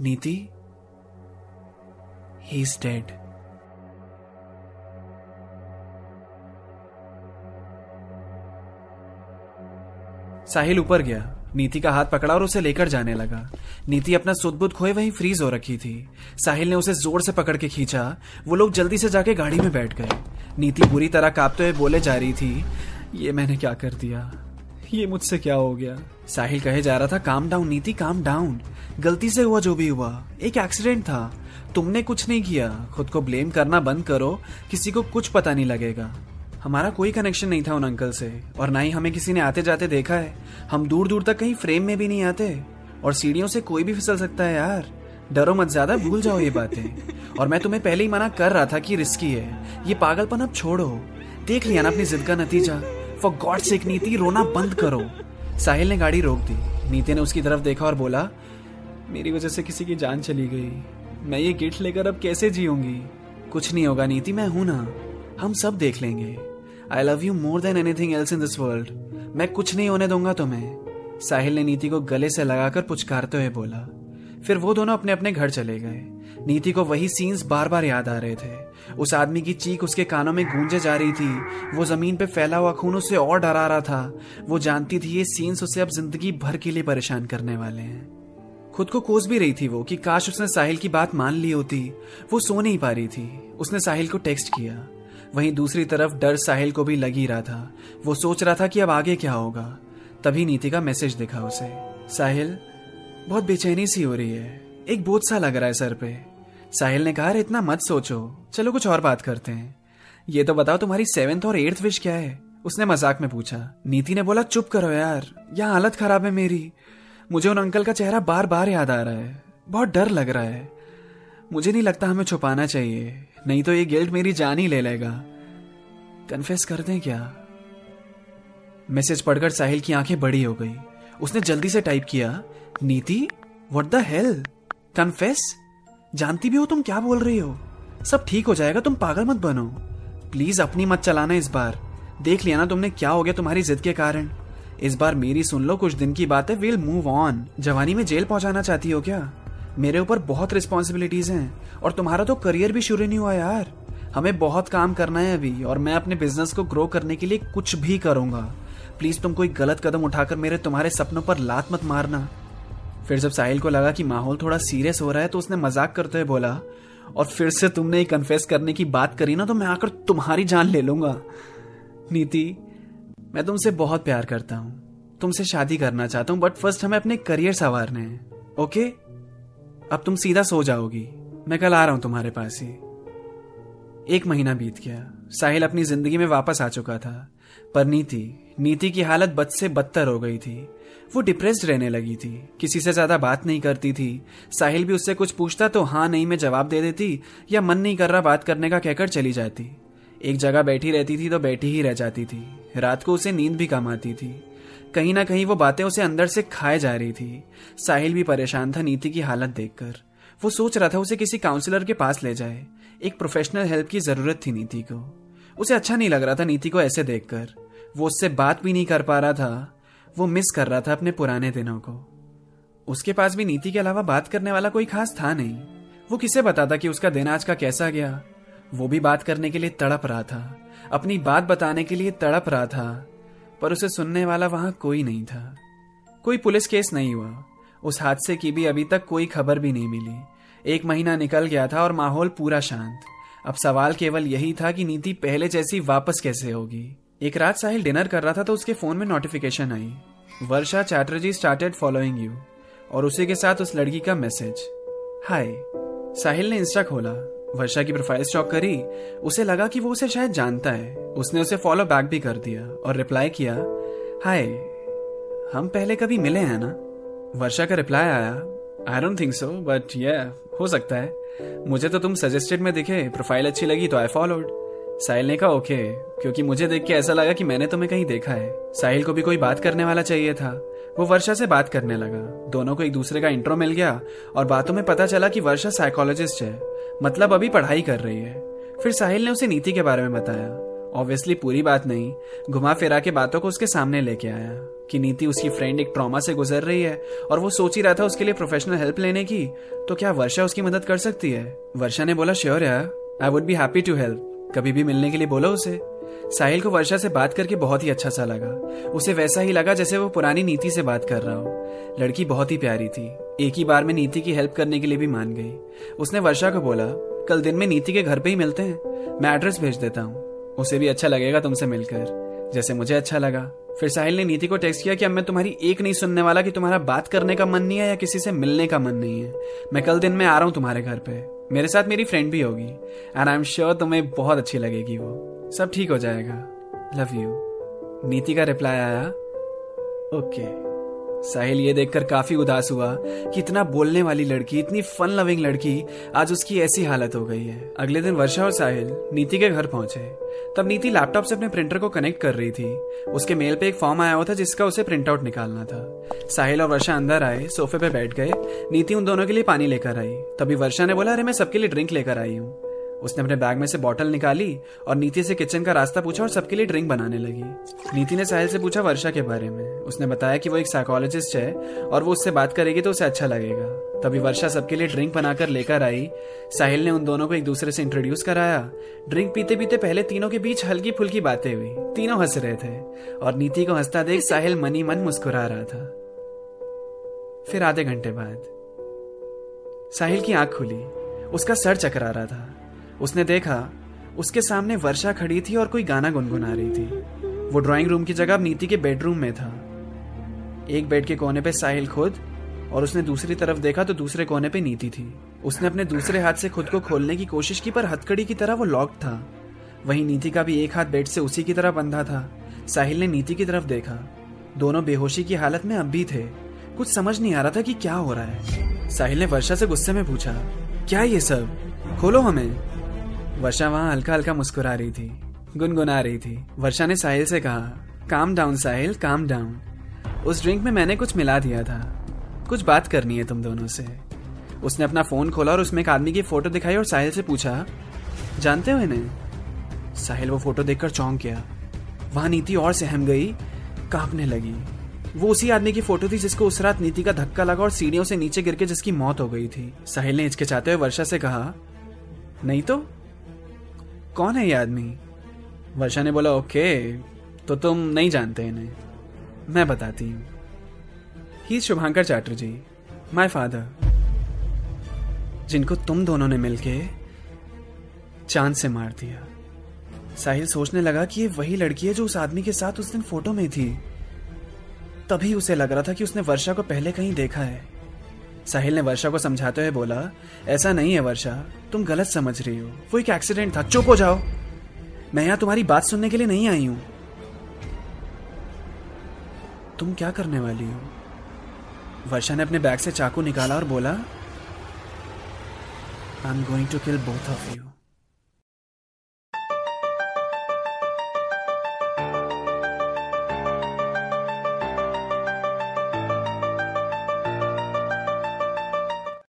नीति he is dead साहिल ऊपर गया, नीति का हाथ पकड़ा और उसे लेकर जाने लगा। नीति अपना सुदबुद खोए वहीं फ्रीज हो रखी थी। साहिल ने उसे ज़ोर से पकड़ के खींचा। वो लोग जल्दी से जाके गाड़ी में बैठ गए। नीति बुरी तरह कांपते हुए बोले जा रही थी, ये मैंने क्या कर दिया? ये मुझसे क्या हो गया। साहिल कहे जा रहा था काम डाउन नीति काम डाउन गलती से हुआ जो भी हुआ। एक एक्सीडेंट था। तुमने कुछ नहीं किया। खुद को ब्लेम करना बंद करो। किसी को कुछ पता नहीं लगेगा। हमारा कोई कनेक्शन नहीं था उन अंकल से। और ना ही हमें किसी ने आते जाते देखा है। हम दूर दूर तक कहीं फ्रेम में भी नहीं आते। और सीढ़ियों से कोई भी फिसल सकता है यार। डरो मत ज़्यादा, भूल जाओ ये बातें। और मैं तुम्हें पहले ही मना कर रहा था कि रिस्की है। ये पागलपन अब छोड़ो। देख लिया ना अपनी जिद का नतीजा। फॉर गॉड सेक नीति रोना बंद करो। साहिल ने गाड़ी रोक दी। नीति ने उसकी तरफ़ देखा और बोला, मेरी वजह से किसी की जान चली गई। मैं ये गिफ्ट लेकर अब कैसे जीऊँगी? कुछ नहीं होगा नीति, मैं हूँ ना। हम सब देख लेंगे। I love you more than anything else in this world मैं कुछ नहीं होने दूँगा तुम्हें। साहिल ने नीति को गले से लगाकर पुचकारते हुए बोला। फिर वो दोनों अपने अपने घर चले गए। नीति को वही सीन्स बार बार याद आ रहे थे। उस आदमी की चीख उसके कानों में गूंजे जा रही थी। वो ज़मीन पे फैला हुआ खून उसे और डरा रहा था। वो जानती थी ये सीन्स उसे अब ज़िंदगी भर के लिए परेशान करने वाले हैं। खुद को कोस भी रही थी वो कि काश उसने साहिल की बात मान ली होती। वो सो नहीं पा रही थी। उसने साहिल को टेक्स्ट किया। वहीं दूसरी तरफ़ डर साहिल को भी लग ही रहा था। वो सोच रहा था कि अब आगे क्या होगा। तभी नीति का मैसेज दिखा उसे। साहिल, बहुत बेचैनी सी हो रही है। एक बोझ सा लग रहा है सर पे। साहिल ने कहा इतना मत सोचो। चलो, कुछ और बात करते हैं। ये तो बताओ, तुम्हारी सेवेंथ और एट्थ विश क्या है? उसने मज़ाक में पूछा। नीति ने बोला, चुप करो यार। यहाँ हालत खराब है मेरी। मुझे उन अंकल का चेहरा बार बार याद आ रहा है। बहुत डर लग रहा है। मुझे नहीं लगता हमें छुपाना चाहिए। नहीं तो ये गिल्ट मेरी जान ही ले लेगा। कन्फेस कर दें क्या? मैसेज पढ़कर साहिल की आँखें बड़ी हो गई। उसने जल्दी से टाइप किया, नीति व्हाट द हेल कन्फेस जानती भी हो तुम क्या बोल रही हो? सब ठीक हो जाएगा, तुम पागल मत बनो। प्लीज़ अपनी मत चलाना इस बार। देख लिया ना तुमने क्या हो गया तुम्हारी जिद के कारण। इस बार मेरी सुन लो, कुछ दिन की बात है विल मूव ऑन जवानी में जेल पहुंचाना चाहती हो क्या? मेरे ऊपर बहुत रिस्पॉन्सिबिलिटीज हैं, और तुम्हारा तो करियर भी शुरू नहीं हुआ यार। हमें बहुत काम करना है अभी, और मैं अपने बिज़नेस को ग्रो करने के लिए कुछ भी करूँगा। प्लीज़ तुम कोई गलत कदम उठाकर मेरे तुम्हारे सपनों पर लात मत मारना। फिर जब साहिल को लगा कि माहौल थोड़ा सीरियस हो रहा है तो उसने मज़ाक करते हुए बोला, और फिर से तुमने कन्फेस करने की बात करी ना तो मैं आकर तुम्हारी जान ले लूँगा। नीति, मैं तुमसे बहुत प्यार करता हूँ। तुमसे शादी करना चाहता हूँ बट फ़र्स्ट हमें अपने करियर संवारने हैं ओके अब तुम सीधा सो जाओगी। मैं कल आ रहा हूँ तुम्हारे पास ही। एक महीना बीत गया। साहिल अपनी ज़िंदगी में वापस आ चुका था, पर नीति नीति की हालत बद से बदतर हो गई थी। वो डिप्रेस्ड रहने लगी थी, किसी से ज़्यादा बात नहीं करती थी। साहिल भी उससे कुछ पूछता तो हाँ नहीं में जवाब दे देती, या मन नहीं कर रहा बात करने का कहकर चली जाती। एक जगह बैठी रहती थी तो बैठी ही रह जाती थी। रात को उसे नींद भी कम आती थी। कहीं ना कहीं वो बातें उसे अंदर से खाए जा रही थी। साहिल भी परेशान था नीति की हालत देखकर। वो सोच रहा था उसे किसी काउंसलर के पास ले जाए। एक प्रोफेशनल हेल्प की ज़रूरत थी नीति को। उसे अच्छा नहीं लग रहा था नीति को ऐसे देखकर। वो उससे बात भी नहीं कर पा रहा था। वो मिस कर रहा था अपने पुराने दिनों को। उसके पास भी नीति के अलावा बात करने वाला कोई खास था नहीं। वो किसे बताता कि उसका दिन आज का कैसा गया? वो भी बात करने के लिए तड़प रहा था। अपनी बात बताने के लिए तड़प रहा था। पर उसे सुनने वाला वहाँ कोई नहीं था। कोई पुलिस केस नहीं हुआ। उस हादसे की भी अभी तक कोई खबर भी नहीं मिली। एक महीना निकल गया था और माहौल पूरा शांत। अब सवाल केवल यही था कि नीति पहले जैसी वापस कैसे होगी? एक रात साहिल डिनर कर रहा था तो उसके फ़ोन में notification I. Varsha Chatterjee started following you और उसी के साथ उस लड़की का मैसेज हाय साहिल ने इंस्टा खोला। वर्षा की प्रोफ़ाइल स्टॉक करी। उसे लगा कि वो उसे शायद जानता है। उसने उसे फॉलो बैक भी कर दिया और रिप्लाई किया हाय हम पहले कभी मिले हैं ना? वर्षा का रिप्लाई आया I don't think so but ये हो सकता है। मुझे तो तुम सजेस्टेड में दिखे प्रोफ़ाइल अच्छी लगी तो आई फॉलोड साहिल ने कहा ओके क्योंकि मुझे देख के ऐसा लगा कि मैंने तुम्हें कहीं देखा है। साहिल को भी कोई बात करने वाला चाहिए था। वो वर्षा से बात करने लगा। दोनों को एक दूसरे का इंट्रो मिल गया और बातों में पता चला कि वर्षा साइकोलॉजिस्ट है। मतलब अभी पढ़ाई कर रही है। फिर साहिल ने उसे नीति के बारे में बताया। ऑब्वियसली पूरी बात नहीं। घुमा फिरा के बातों को उसके सामने लेके आया। कि नीति उसकी फ्रेंड एक ट्रॉमा से गुजर रही है और वो सोच ही रहा था उसके लिए प्रोफेशनल हेल्प लेने की। तो क्या वर्षा उसकी मदद कर सकती है? वर्षा ने बोला श्योर यार I would be happy to help कभी भी मिलने के लिए बोला उसे। साहिल को वर्षा से बात करके बहुत ही अच्छा सा लगा। उसे वैसा ही लगा जैसे वो पुरानी नीति से बात कर रहा हो। लड़की बहुत ही प्यारी थी। एक ही बार में नीति की हेल्प करने के लिए भी मान गई। उसने वर्षा को बोला, कल दिन में नीति के घर पे ही मिलते हैं। मैं एड्रेस भेज देता हूँ। उसे भी अच्छा लगेगा तुमसे मिलकर, जैसे मुझे अच्छा लगा। फिर साहिल ने नीति को टेक्स्ट किया कि अब मैं तुम्हारी एक नहीं सुनने वाला कि तुम्हारा बात करने का मन नहीं है या किसी से मिलने का मन नहीं है। मैं कल दिन में आ रहा हूँ तुम्हारे घर पे। मेरे साथ मेरी फ्रेंड भी होगी। एंड आई एम श्योर तुम्हें बहुत अच्छी लगेगी वो। सब ठीक हो जाएगा। लव यू नीति का रिप्लाई आया। Okay okay. साहिल, ये देखकर काफ़ी उदास हुआ कि इतना बोलने वाली लड़की, इतनी फन लविंग लड़की, आज उसकी ऐसी हालत हो गई है। अगले दिन वर्षा और साहिल नीति के घर पहुँचे। तब नीति लैपटॉप से अपने प्रिंटर को कनेक्ट कर रही थी। उसके मेल पे एक फॉर्म आया हुआ था जिसका उसे प्रिंट आउट निकालना था। साहिल और वर्षा अंदर आए सोफे पे बैठ गए। नीति उन दोनों के लिए पानी लेकर आई। तभी वर्षा ने बोला, अरे, मैं सबके लिए ड्रिंक लेकर आई हूँ। उसने अपने बैग में से बॉटल निकाली और नीति से किचन का रास्ता पूछा और सबके लिए ड्रिंक बनाने लगी। नीति ने साहिल से पूछा वर्षा के बारे में। उसने बताया कि वो एक साइकोलॉजिस्ट है और वो उससे बात करेगी तो उसे अच्छा लगेगा। तभी वर्षा सबके लिए ड्रिंक बनाकर लेकर आई। साहिल ने उन दोनों को एक दूसरे से इंट्रोड्यूस कराया। ड्रिंक पीते पीते पहले तीनों के बीच हल्की फुल्की बातें हुई। तीनों हंस रहे थे और नीति को हंसता देख साहिल मनी मन मुस्कुरा रहा था। फिर आधे घंटे बाद साहिल की आँख खुली। उसका सर चकरा रहा था। उसने देखा, उसके सामने वर्षा खड़ी थी और कोई गाना गुनगुना रही थी। वो ड्राइंग रूम की जगह नीति के बेडरूम में था। एक बेड के कोने पे साहिल खुद और उसने दूसरी तरफ़ देखा तो दूसरे कोने पे नीति थी। उसने अपने दूसरे हाथ से खुद को खोलने की कोशिश की, पर हथकड़ी की तरह वो लॉक था। वहीं नीति का भी एक हाथ बेड से उसी की तरह बंधा था। साहिल ने नीति की तरफ़ देखा। दोनों बेहोशी की हालत में अब भी थे। कुछ समझ नहीं आ रहा था कि क्या हो रहा है। साहिल ने वर्षा से गुस्से में पूछा, क्या ये सब? खोलो हमें। वर्षा वहाँ हल्का हल्का मुस्कुरा रही थी, गुनगुना रही थी। वर्षा ने साहिल से कहा काम डाउन साहिल काम डाउन उस ड्रिंक में मैंने कुछ मिला दिया था। कुछ बात करनी है तुम दोनों से। उसने अपना फ़ोन खोला और उसमें एक आदमी की फ़ोटो दिखाई और साहिल से पूछा, जानते हो इन्हें? साहिल वो फ़ोटो देखकर चौंक गया। वहाँ नीति और सहम गई, कांपने लगी। वो उसी आदमी की फ़ोटो थी जिसको उस रात नीति का धक्का लगा और सीढ़ियों से नीचे गिर के जिसकी मौत हो गई थी। साहिल ने हिचकिचाते हुए वर्षा से कहा, नहीं तो? कौन है ये आदमी? वर्षा ने बोला, ओके तो तुम नहीं जानते इन्हें। मैं बताती हूँ। He Shubhankar Chatterjee, my father. जिनको तुम दोनों ने मिलके चाँद से मार दिया। साहिल सोचने लगा कि ये वही लड़की है जो उस आदमी के साथ उस दिन फ़ोटो में थी। तभी उसे लग रहा था कि उसने वर्षा को पहले कहीं देखा है। साहिल ने वर्षा को समझाते हुए बोला, ऐसा नहीं है वर्षा, तुम गलत समझ रही हो। वो एक एक्सीडेंट था। चुप हो जाओ। मैं यहाँ तुम्हारी बात सुनने के लिए नहीं आई हूँ। तुम क्या करने वाली हो? वर्षा ने अपने बैग से चाकू निकाला और बोला I am going to kill both of you